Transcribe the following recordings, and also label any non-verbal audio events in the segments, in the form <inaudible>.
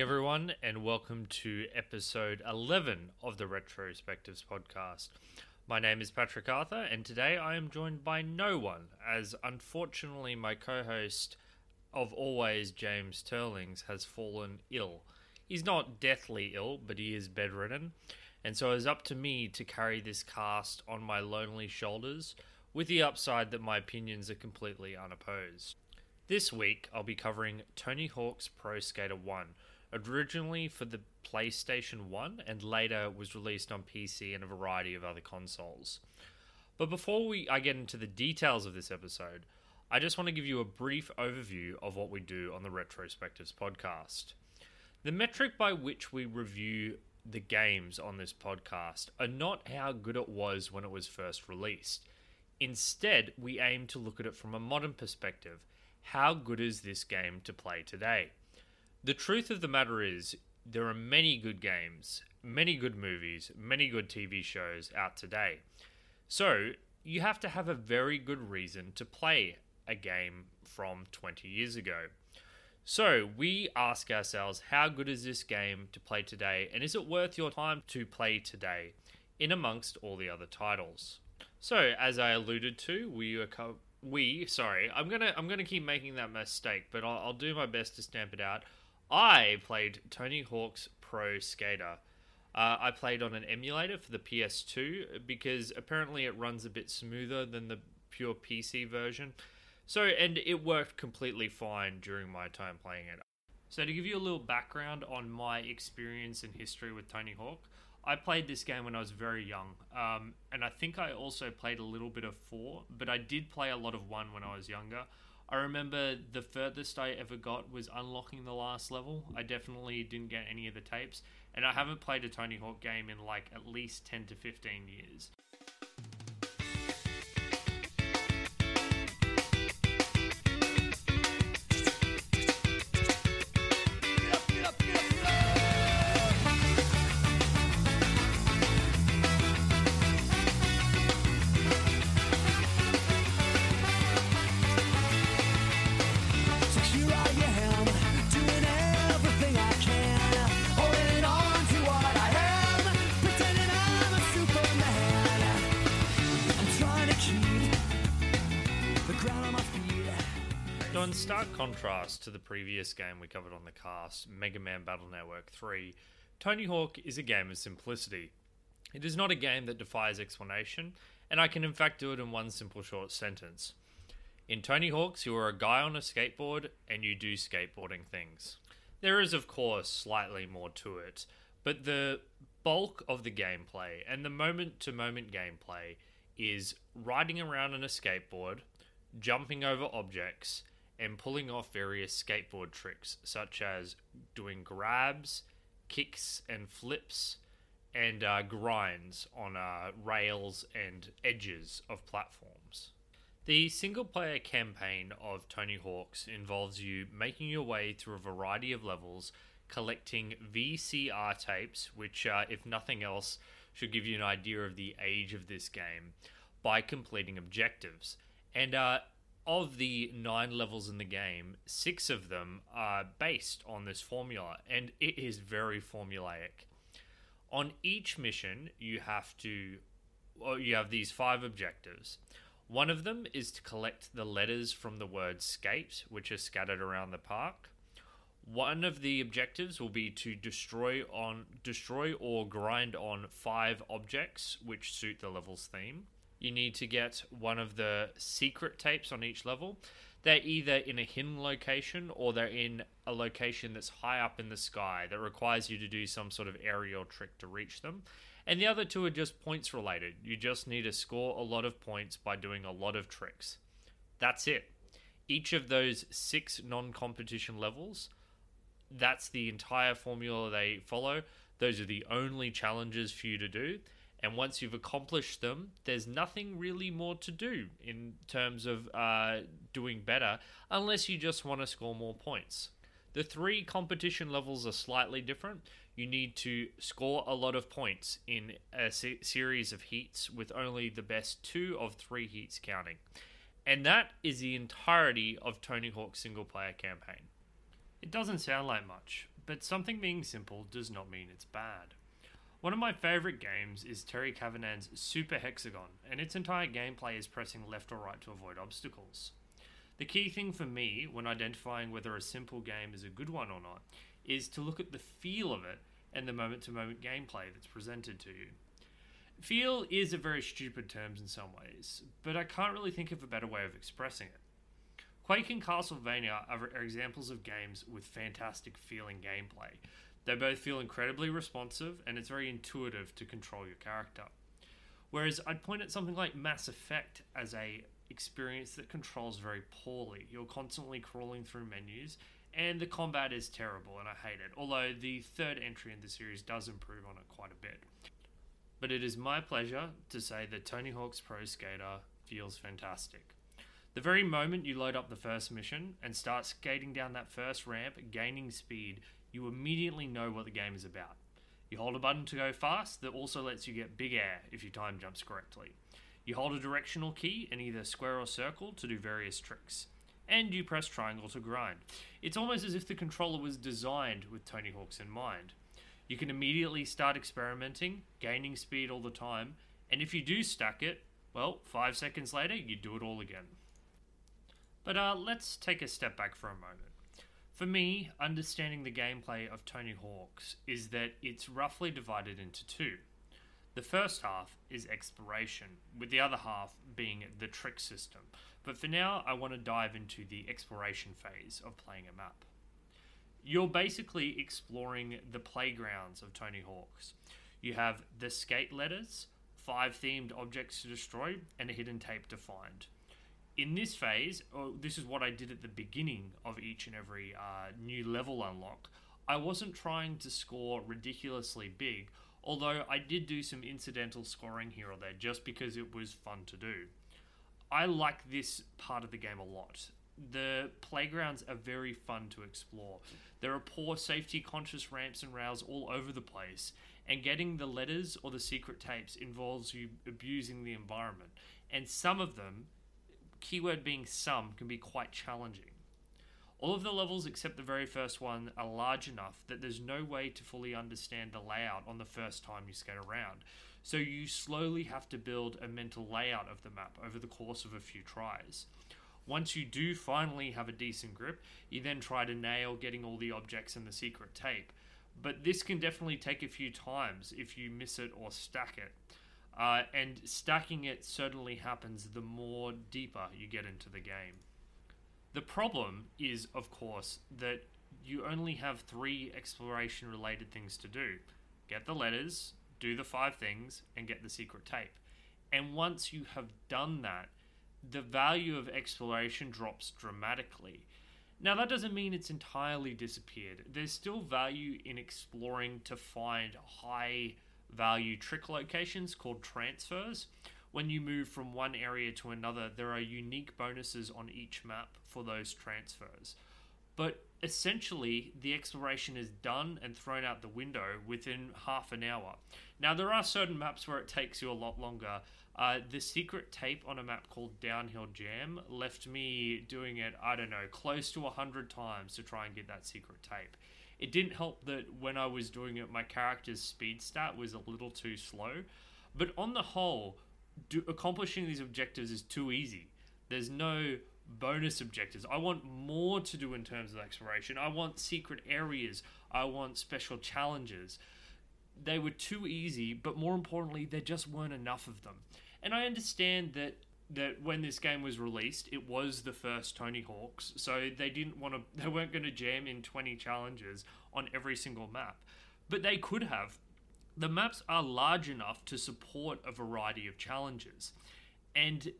everyone, and welcome to episode 11 of the Retrospectives podcast. My name is Patrick Arthur, and today I am joined by no one, as unfortunately, my co host of always, James Turlings, has fallen ill. He's not deathly ill, but he is bedridden, and so it's up to me to carry this cast on my lonely shoulders, with the upside that my opinions are completely unopposed. This week, I'll be covering Tony Hawk's Pro Skater 1, originally for the PlayStation 1 and later was released on PC and a variety of other consoles. But before we I get into the details of this episode, I just want to give you a brief overview of what we do on the Retrospectives podcast. The metric by which we review the games on this podcast are not how good it was when it was first released. Instead, we aim to look at it from a modern perspective how good is this game to play today? The truth of the matter is, there are many good games, many good movies, many good TV shows out today. So, you have to have a very good reason to play a game from 20 years ago. So, we ask ourselves, how good is this game to play today, and is it worth your time to play today, in amongst all the other titles? So, as I alluded to, we are co- we sorry i'm gonna i'm gonna keep making that mistake but I'll, I'll, do my best to stamp it out i played tony hawk's pro skater. Uh, i played on an emulator for the ps2 because apparently it runs a bit smoother than the pure pc version. So and it worked completely fine during my time playing it. So to give you a little background on my experience and history with tony hawk I played this game when I was very young, um, and I think I also played a little bit of four, but I did play a lot of one when I was younger. I remember the furthest I ever got was unlocking the last level. I definitely didn't get any of the tapes, and I haven't played a Tony Hawk game in like at least 10 to 15 years. Stark contrast to the previous game we covered on the cast, Mega Man Battle Network 3, Tony Hawk is a game of simplicity. It is not a game that defies explanation, and I can in fact do it in one simple short sentence. In Tony Hawk's, you are a guy on a skateboard and you do skateboarding things. There is, of course, slightly more to it, but the bulk of the gameplay and the moment to moment gameplay is riding around on a skateboard, jumping over objects, and pulling off various skateboard tricks, such as doing grabs, kicks, and flips, and uh, grinds on uh, rails and edges of platforms. The single player campaign of Tony Hawk's involves you making your way through a variety of levels, collecting VCR tapes, which, uh, if nothing else, should give you an idea of the age of this game, by completing objectives. And uh, of the nine levels in the game, six of them are based on this formula, and it is very formulaic. On each mission, you have to, well, you have these five objectives. One of them is to collect the letters from the word skate, which are scattered around the park. One of the objectives will be to destroy on destroy or grind on five objects which suit the level's theme you need to get one of the secret tapes on each level. They're either in a hidden location or they're in a location that's high up in the sky that requires you to do some sort of aerial trick to reach them. And the other two are just points related. You just need to score a lot of points by doing a lot of tricks. That's it. Each of those six non competition levels, that's the entire formula they follow. Those are the only challenges for you to do. And once you've accomplished them, there's nothing really more to do in terms of uh, doing better, unless you just want to score more points. The three competition levels are slightly different. You need to score a lot of points in a se- series of heats, with only the best two of three heats counting. And that is the entirety of Tony Hawk's single player campaign. It doesn't sound like much, but something being simple does not mean it's bad. One of my favourite games is Terry Cavanagh's Super Hexagon, and its entire gameplay is pressing left or right to avoid obstacles. The key thing for me when identifying whether a simple game is a good one or not is to look at the feel of it and the moment to moment gameplay that's presented to you. Feel is a very stupid term in some ways, but I can't really think of a better way of expressing it. Quake and Castlevania are examples of games with fantastic feeling gameplay. They both feel incredibly responsive, and it's very intuitive to control your character. Whereas I'd point at something like Mass Effect as a experience that controls very poorly. You're constantly crawling through menus, and the combat is terrible, and I hate it. Although the third entry in the series does improve on it quite a bit. But it is my pleasure to say that Tony Hawk's Pro Skater feels fantastic. The very moment you load up the first mission and start skating down that first ramp, gaining speed, you immediately know what the game is about. You hold a button to go fast that also lets you get big air if you time jumps correctly. You hold a directional key and either square or circle to do various tricks. And you press triangle to grind. It's almost as if the controller was designed with Tony Hawk's in mind. You can immediately start experimenting, gaining speed all the time, and if you do stack it, well, five seconds later, you do it all again. But uh, let's take a step back for a moment. For me, understanding the gameplay of Tony Hawk's is that it's roughly divided into two. The first half is exploration, with the other half being the trick system. But for now, I want to dive into the exploration phase of playing a map. You're basically exploring the playgrounds of Tony Hawk's. You have the skate letters, five themed objects to destroy, and a hidden tape to find. In this phase, oh, this is what I did at the beginning of each and every uh, new level unlock. I wasn't trying to score ridiculously big, although I did do some incidental scoring here or there just because it was fun to do. I like this part of the game a lot the playgrounds are very fun to explore. There are poor safety conscious ramps and rails all over the place, and getting the letters or the secret tapes involves you abusing the environment. And some of them, keyword being some, can be quite challenging. All of the levels except the very first one are large enough that there's no way to fully understand the layout on the first time you skate around. So you slowly have to build a mental layout of the map over the course of a few tries. Once you do finally have a decent grip, you then try to nail getting all the objects and the secret tape. But this can definitely take a few times if you miss it or stack it. Uh, and stacking it certainly happens the more deeper you get into the game. The problem is, of course, that you only have three exploration related things to do get the letters, do the five things, and get the secret tape. And once you have done that, the value of exploration drops dramatically. Now, that doesn't mean it's entirely disappeared. There's still value in exploring to find high value trick locations called transfers. When you move from one area to another, there are unique bonuses on each map for those transfers. But essentially, the exploration is done and thrown out the window within half an hour. Now, there are certain maps where it takes you a lot longer, uh, the secret tape on a map called Downhill Jam left me doing it, I don't know, close to 100 times to try and get that secret tape. It didn't help that when I was doing it, my character's speed stat was a little too slow. But on the whole, do, accomplishing these objectives is too easy. There's no bonus objectives. I want more to do in terms of exploration. I want secret areas. I want special challenges they were too easy, but more importantly, there just weren't enough of them. And I understand that that when this game was released, it was the first Tony Hawk's, so they didn't want to <laughs> they weren't going to jam in 20 challenges on every single map. But they could have. The maps are large enough to support a variety of challenges. And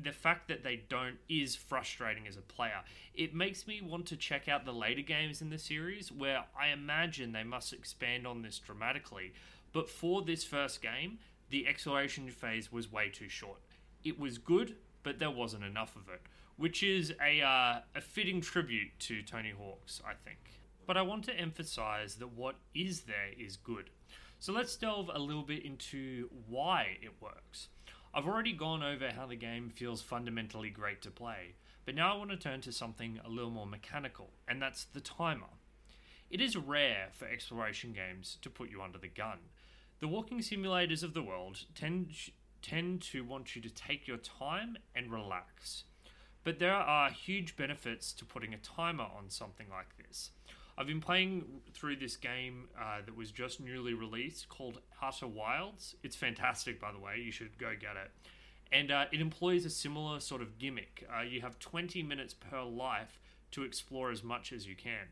the fact that they don't is frustrating as a player. It makes me want to check out the later games in the series where I imagine they must expand on this dramatically. But for this first game, the exploration phase was way too short. It was good, but there wasn't enough of it, which is a, uh, a fitting tribute to Tony Hawk's, I think. But I want to emphasize that what is there is good. So let's delve a little bit into why it works. I've already gone over how the game feels fundamentally great to play, but now I want to turn to something a little more mechanical, and that's the timer. It is rare for exploration games to put you under the gun. The walking simulators of the world tend tend to want you to take your time and relax. But there are huge benefits to putting a timer on something like this. I've been playing through this game uh, that was just newly released called Outer Wilds. It's fantastic, by the way. You should go get it. And uh, it employs a similar sort of gimmick. Uh, you have 20 minutes per life to explore as much as you can.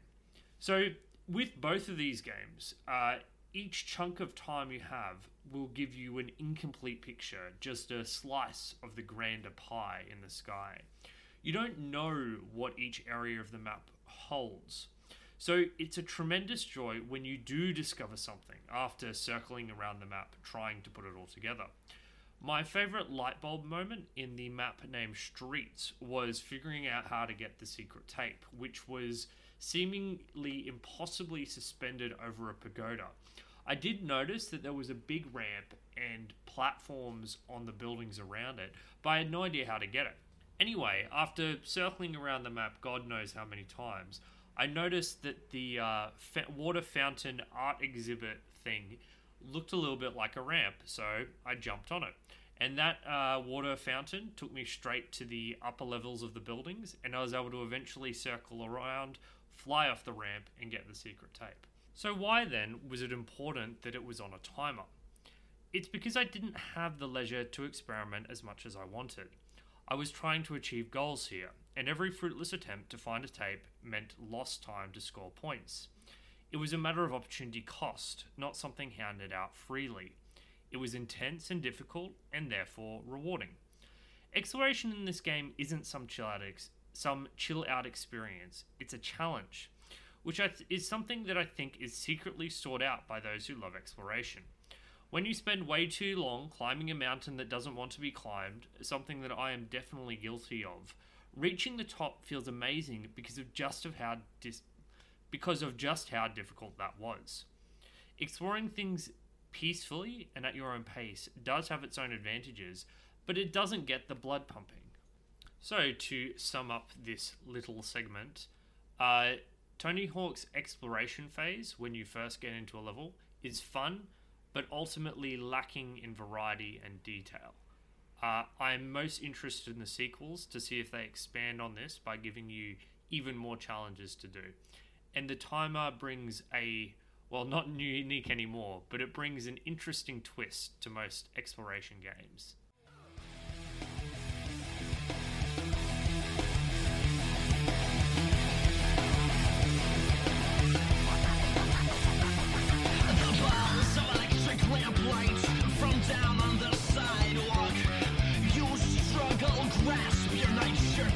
So, with both of these games, uh, each chunk of time you have will give you an incomplete picture, just a slice of the grander pie in the sky. You don't know what each area of the map holds. So it's a tremendous joy when you do discover something after circling around the map trying to put it all together. My favorite light bulb moment in the map named Streets was figuring out how to get the secret tape, which was seemingly impossibly suspended over a pagoda. I did notice that there was a big ramp and platforms on the buildings around it, but I had no idea how to get it. Anyway, after circling around the map God knows how many times, I noticed that the uh, water fountain art exhibit thing looked a little bit like a ramp, so I jumped on it. And that uh, water fountain took me straight to the upper levels of the buildings, and I was able to eventually circle around, fly off the ramp, and get the secret tape. So, why then was it important that it was on a timer? It's because I didn't have the leisure to experiment as much as I wanted. I was trying to achieve goals here, and every fruitless attempt to find a tape meant lost time to score points. It was a matter of opportunity cost, not something handed out freely. It was intense and difficult, and therefore rewarding. Exploration in this game isn't some chill out, ex- some chill out experience, it's a challenge, which is something that I think is secretly sought out by those who love exploration. When you spend way too long climbing a mountain that doesn't want to be climbed, something that I am definitely guilty of, reaching the top feels amazing because of just of how dis- because of just how difficult that was. Exploring things peacefully and at your own pace does have its own advantages, but it doesn't get the blood pumping. So, to sum up this little segment, uh, Tony Hawk's exploration phase when you first get into a level is fun but ultimately lacking in variety and detail. Uh, I'm most interested in the sequels to see if they expand on this by giving you even more challenges to do. And the timer brings a, well, not unique anymore, but it brings an interesting twist to most exploration games.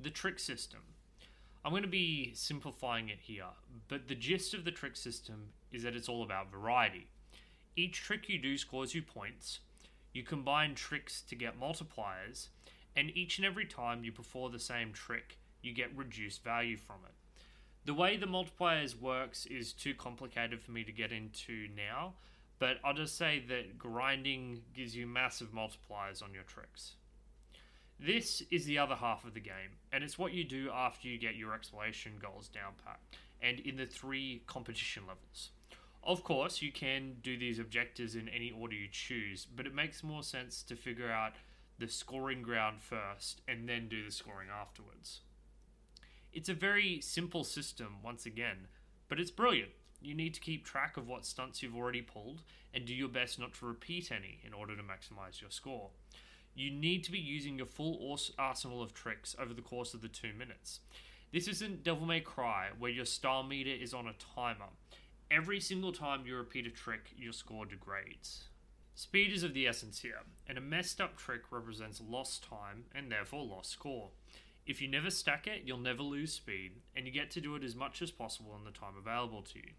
the trick system. I'm going to be simplifying it here, but the gist of the trick system is that it's all about variety. Each trick you do scores you points, you combine tricks to get multipliers, and each and every time you perform the same trick, you get reduced value from it. The way the multipliers works is too complicated for me to get into now, but I'll just say that grinding gives you massive multipliers on your tricks. This is the other half of the game, and it's what you do after you get your exploration goals down pat, and in the three competition levels. Of course, you can do these objectives in any order you choose, but it makes more sense to figure out the scoring ground first and then do the scoring afterwards. It's a very simple system, once again, but it's brilliant you need to keep track of what stunts you've already pulled and do your best not to repeat any in order to maximize your score. You need to be using your full arsenal of tricks over the course of the two minutes. This isn't Devil May Cry, where your style meter is on a timer. Every single time you repeat a trick, your score degrades. Speed is of the essence here, and a messed up trick represents lost time and therefore lost score. If you never stack it, you'll never lose speed, and you get to do it as much as possible in the time available to you.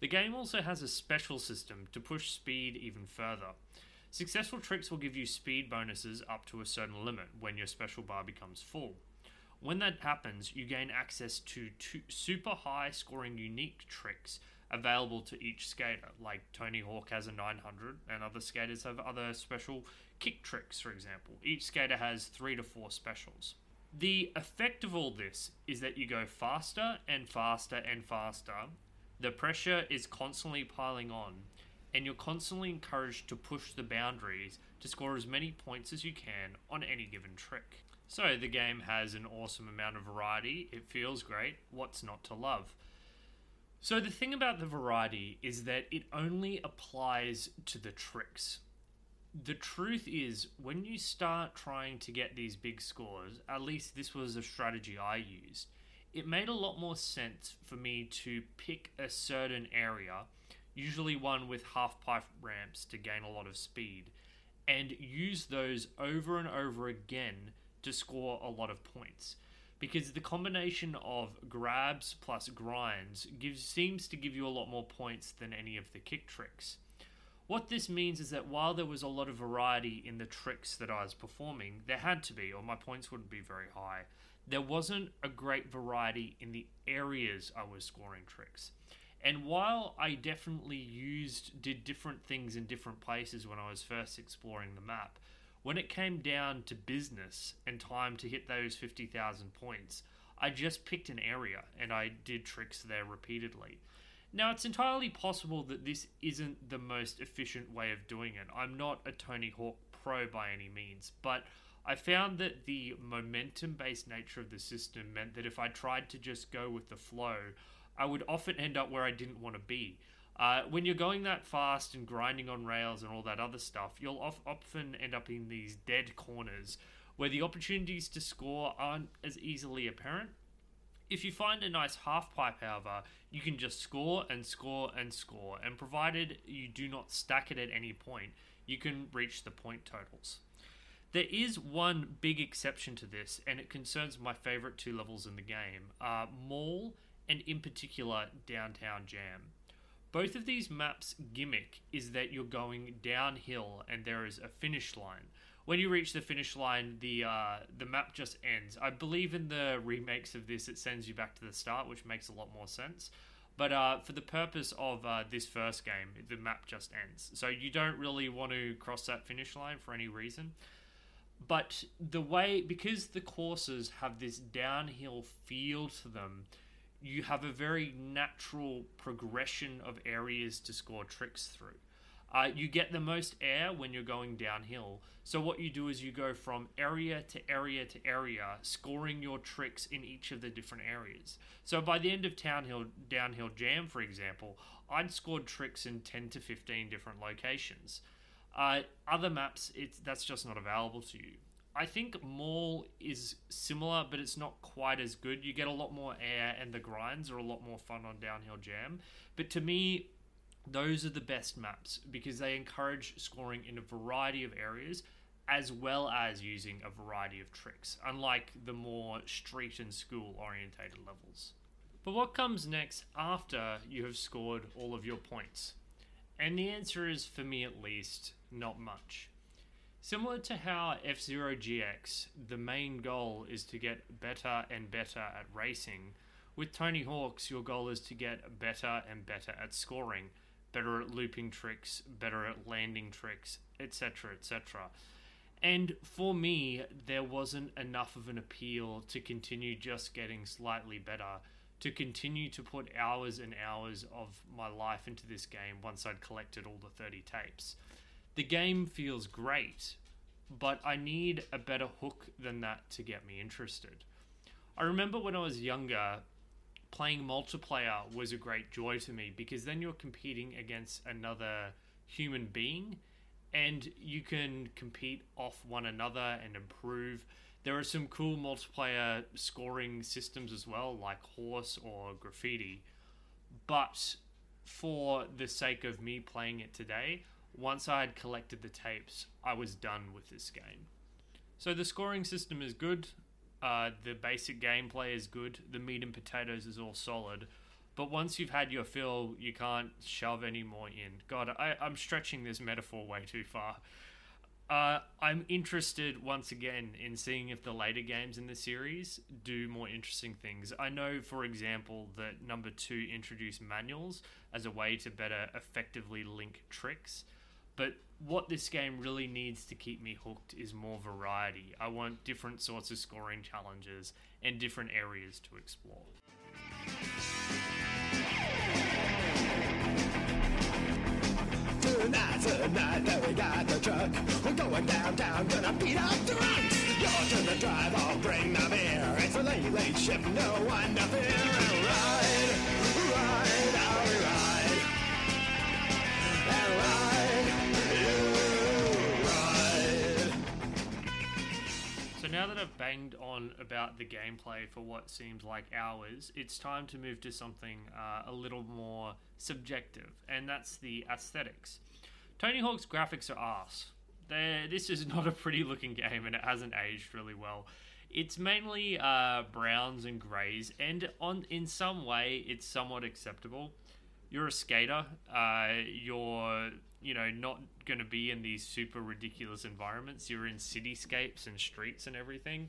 The game also has a special system to push speed even further. Successful tricks will give you speed bonuses up to a certain limit when your special bar becomes full. When that happens, you gain access to super high scoring unique tricks available to each skater, like Tony Hawk has a 900, and other skaters have other special kick tricks, for example. Each skater has three to four specials. The effect of all this is that you go faster and faster and faster. The pressure is constantly piling on, and you're constantly encouraged to push the boundaries to score as many points as you can on any given trick. So, the game has an awesome amount of variety. It feels great. What's not to love? So, the thing about the variety is that it only applies to the tricks. The truth is, when you start trying to get these big scores, at least this was a strategy I used, it made a lot more sense for me to pick a certain area, usually one with half pipe ramps to gain a lot of speed, and use those over and over again to score a lot of points because the combination of grabs plus grinds gives seems to give you a lot more points than any of the kick tricks. What this means is that while there was a lot of variety in the tricks that I was performing, there had to be, or my points wouldn't be very high. There wasn't a great variety in the areas I was scoring tricks. And while I definitely used, did different things in different places when I was first exploring the map, when it came down to business and time to hit those 50,000 points, I just picked an area and I did tricks there repeatedly. Now, it's entirely possible that this isn't the most efficient way of doing it. I'm not a Tony Hawk pro by any means, but I found that the momentum based nature of the system meant that if I tried to just go with the flow, I would often end up where I didn't want to be. Uh, when you're going that fast and grinding on rails and all that other stuff, you'll of- often end up in these dead corners where the opportunities to score aren't as easily apparent. If you find a nice half pipe, however, you can just score and score and score, and provided you do not stack it at any point, you can reach the point totals. There is one big exception to this, and it concerns my favorite two levels in the game uh, Mall and, in particular, Downtown Jam. Both of these maps' gimmick is that you're going downhill and there is a finish line. When you reach the finish line, the uh, the map just ends. I believe in the remakes of this, it sends you back to the start, which makes a lot more sense. But uh, for the purpose of uh, this first game, the map just ends. So you don't really want to cross that finish line for any reason. But the way, because the courses have this downhill feel to them, you have a very natural progression of areas to score tricks through. Uh, you get the most air when you're going downhill. So what you do is you go from area to area to area, scoring your tricks in each of the different areas. So by the end of Townhill Downhill Jam, for example, I'd scored tricks in 10 to 15 different locations. Uh, other maps, it's that's just not available to you. I think Mall is similar, but it's not quite as good. You get a lot more air, and the grinds are a lot more fun on Downhill Jam. But to me, those are the best maps because they encourage scoring in a variety of areas as well as using a variety of tricks, unlike the more street and school orientated levels. But what comes next after you have scored all of your points? And the answer is, for me at least, not much. Similar to how F Zero GX, the main goal is to get better and better at racing, with Tony Hawk's, your goal is to get better and better at scoring, better at looping tricks, better at landing tricks, etc., etc. And for me, there wasn't enough of an appeal to continue just getting slightly better, to continue to put hours and hours of my life into this game once I'd collected all the 30 tapes the game feels great, but I need a better hook than that to get me interested. I remember when I was younger, playing multiplayer was a great joy to me because then you're competing against another human being and you can compete off one another and improve. There are some cool multiplayer scoring systems as well, like horse or graffiti. But for the sake of me playing it today, once I had collected the tapes, I was done with this game. So the scoring system is good. Uh, the basic gameplay is good. The meat and potatoes is all solid. But once you've had your fill, you can't shove any more in. God, I, I'm stretching this metaphor way too far. Uh, I'm interested once again in seeing if the later games in the series do more interesting things. I know, for example, that number two introduced manuals as a way to better effectively link tricks. But what this game really needs to keep me hooked is more variety. I want different sorts of scoring challenges and different areas to explore. Tonight, tonight, we got the truck. We're going downtown, gonna beat up the to drive, I'll bring the beer. It's a late, late no one to fear. Banged on about the gameplay for what seems like hours, it's time to move to something uh, a little more subjective, and that's the aesthetics. Tony Hawk's graphics are ass. They're, this is <laughs> not a pretty looking game, and it hasn't aged really well. It's mainly uh, browns and greys, and on in some way, it's somewhat acceptable. You're a skater. Uh, you're you know not going to be in these super ridiculous environments. You're in cityscapes and streets and everything,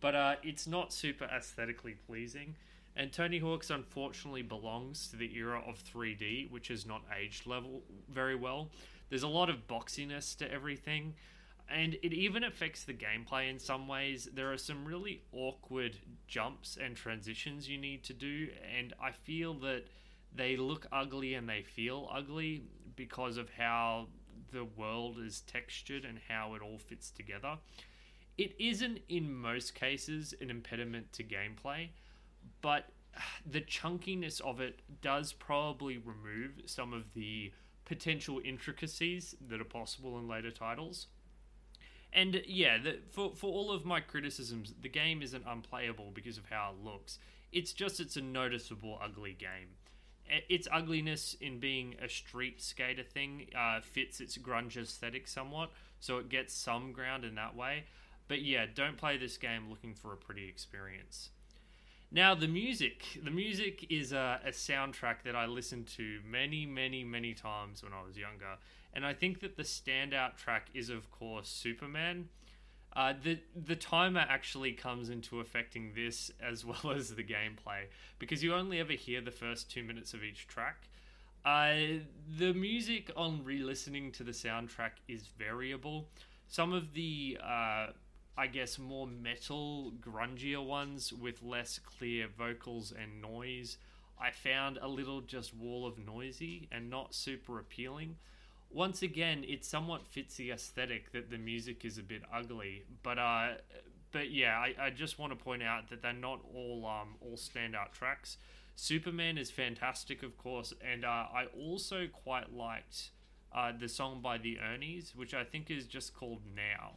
but uh, it's not super aesthetically pleasing. And Tony Hawk's unfortunately belongs to the era of 3D, which has not aged level very well. There's a lot of boxiness to everything, and it even affects the gameplay in some ways. There are some really awkward jumps and transitions you need to do, and I feel that they look ugly and they feel ugly because of how the world is textured and how it all fits together. It isn't in most cases an impediment to gameplay, but the chunkiness of it does probably remove some of the potential intricacies that are possible in later titles. And yeah, the, for for all of my criticisms, the game isn't unplayable because of how it looks. It's just it's a noticeable ugly game. Its ugliness in being a street skater thing uh, fits its grunge aesthetic somewhat, so it gets some ground in that way. But yeah, don't play this game looking for a pretty experience. Now, the music. The music is a, a soundtrack that I listened to many, many, many times when I was younger. And I think that the standout track is, of course, Superman. Uh, the the timer actually comes into affecting this as <laughs> well as the gameplay because you only ever hear the first two minutes of each track. Uh, the music on re-listening to the soundtrack is variable. Some of the uh, I guess, more metal, grungier ones with less clear vocals and noise, I found a little just wall of noisy and not super appealing. Once again, it somewhat fits the aesthetic that the music is a bit ugly, but uh, but yeah, I, I just want to point out that they're not all um all standout tracks. Superman is fantastic, of course, and uh, I also quite liked uh, the song by the Ernies, which I think is just called Now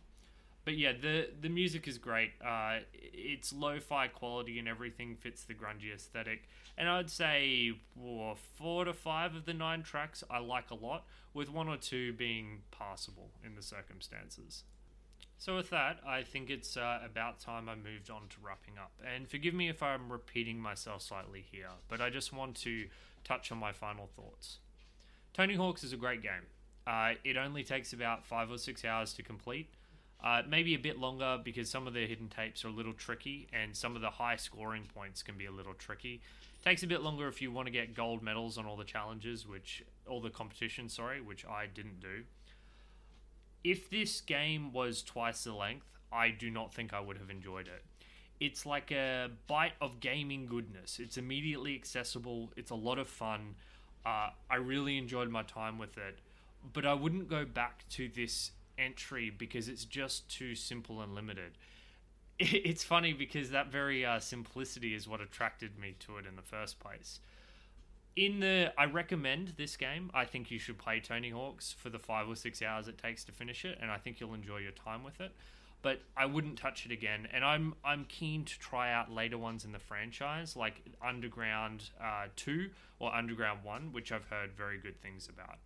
but yeah, the the music is great. Uh, it's lo-fi quality and everything fits the grungy aesthetic. And I'd say four to five of the nine tracks I like a lot, with one or two being passable in the circumstances. So with that, I think it's uh, about time I moved on to wrapping up. And forgive me if I'm repeating myself slightly here, but I just want to touch on my final thoughts. Tony Hawk's is a great game. Uh, it only takes about five or six hours to complete. Uh, maybe a bit longer because some of the hidden tapes are a little tricky and some of the high scoring points can be a little tricky. Takes a bit longer if you want to get gold medals on all the challenges, which all the competitions, sorry, which I didn't do. If this game was twice the length, I do not think I would have enjoyed it. It's like a bite of gaming goodness. It's immediately accessible. It's a lot of fun. Uh, I really enjoyed my time with it, but I wouldn't go back to this entry because it's just too simple and limited. <laughs> It's funny because that very uh, simplicity is what attracted me to it in the first place. In the, I recommend this game. I think you should play Tony Hawk's for the five or six hours it takes to finish it, and I think you'll enjoy your time with it. But I wouldn't touch it again, and I'm I'm keen to try out later ones in the franchise, like Underground uh, Two or Underground One, which I've heard very good things about.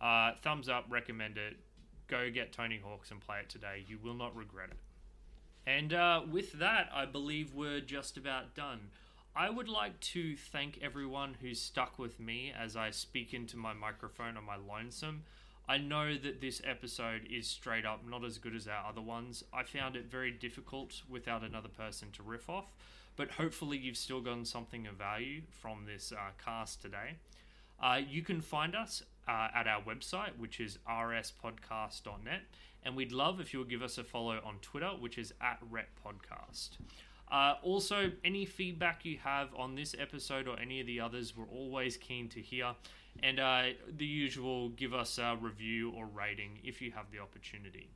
Uh, thumbs up, recommend it go get Tony Hawk's and play it today. You will not regret it. And uh, with that, I believe we're just about done. I would like to thank everyone who's stuck with me as I speak into my microphone on my lonesome. I know that this episode is straight up not as good as our other ones. I found it very difficult without another person to riff off, but hopefully you've still gotten something of value from this uh, cast today. Uh, you can find us uh, at our website, which is rspodcast.net, and we'd love if you would give us a follow on Twitter, which is at reppodcast. Uh, also, any feedback you have on this episode or any of the others, we're always keen to hear. And uh, the usual, give us a review or rating if you have the opportunity.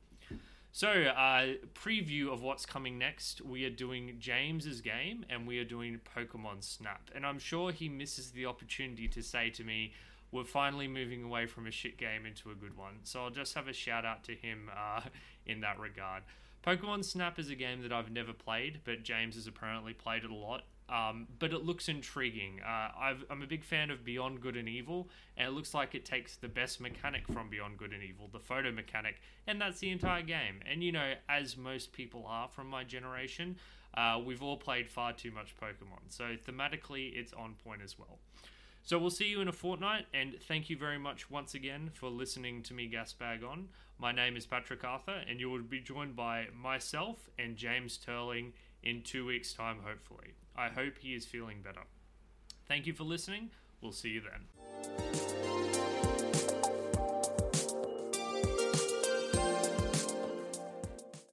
So, uh, preview of what's coming next. We are doing James's game and we are doing Pokemon Snap. And I'm sure he misses the opportunity to say to me, we're finally moving away from a shit game into a good one. So I'll just have a shout out to him uh, <laughs> in that regard. Pokemon Snap is a game that I've never played, but James has apparently played it a lot. Um, but it looks intriguing. Uh, i am a big fan of Beyond Good and Evil, and it looks like it takes the best mechanic from Beyond Good and Evil, the photo mechanic, and that's the entire game. And you know, as most people are from my generation, uh, we've all played far too much Pokemon. So thematically, it's on point as well. So we'll see you in a fortnight, and thank you very much once again for listening to me gasbag on. My name is Patrick Arthur, and you will be joined by myself and James Turling in two weeks' time, hopefully. I hope he is feeling better. Thank you for listening. We'll see you then.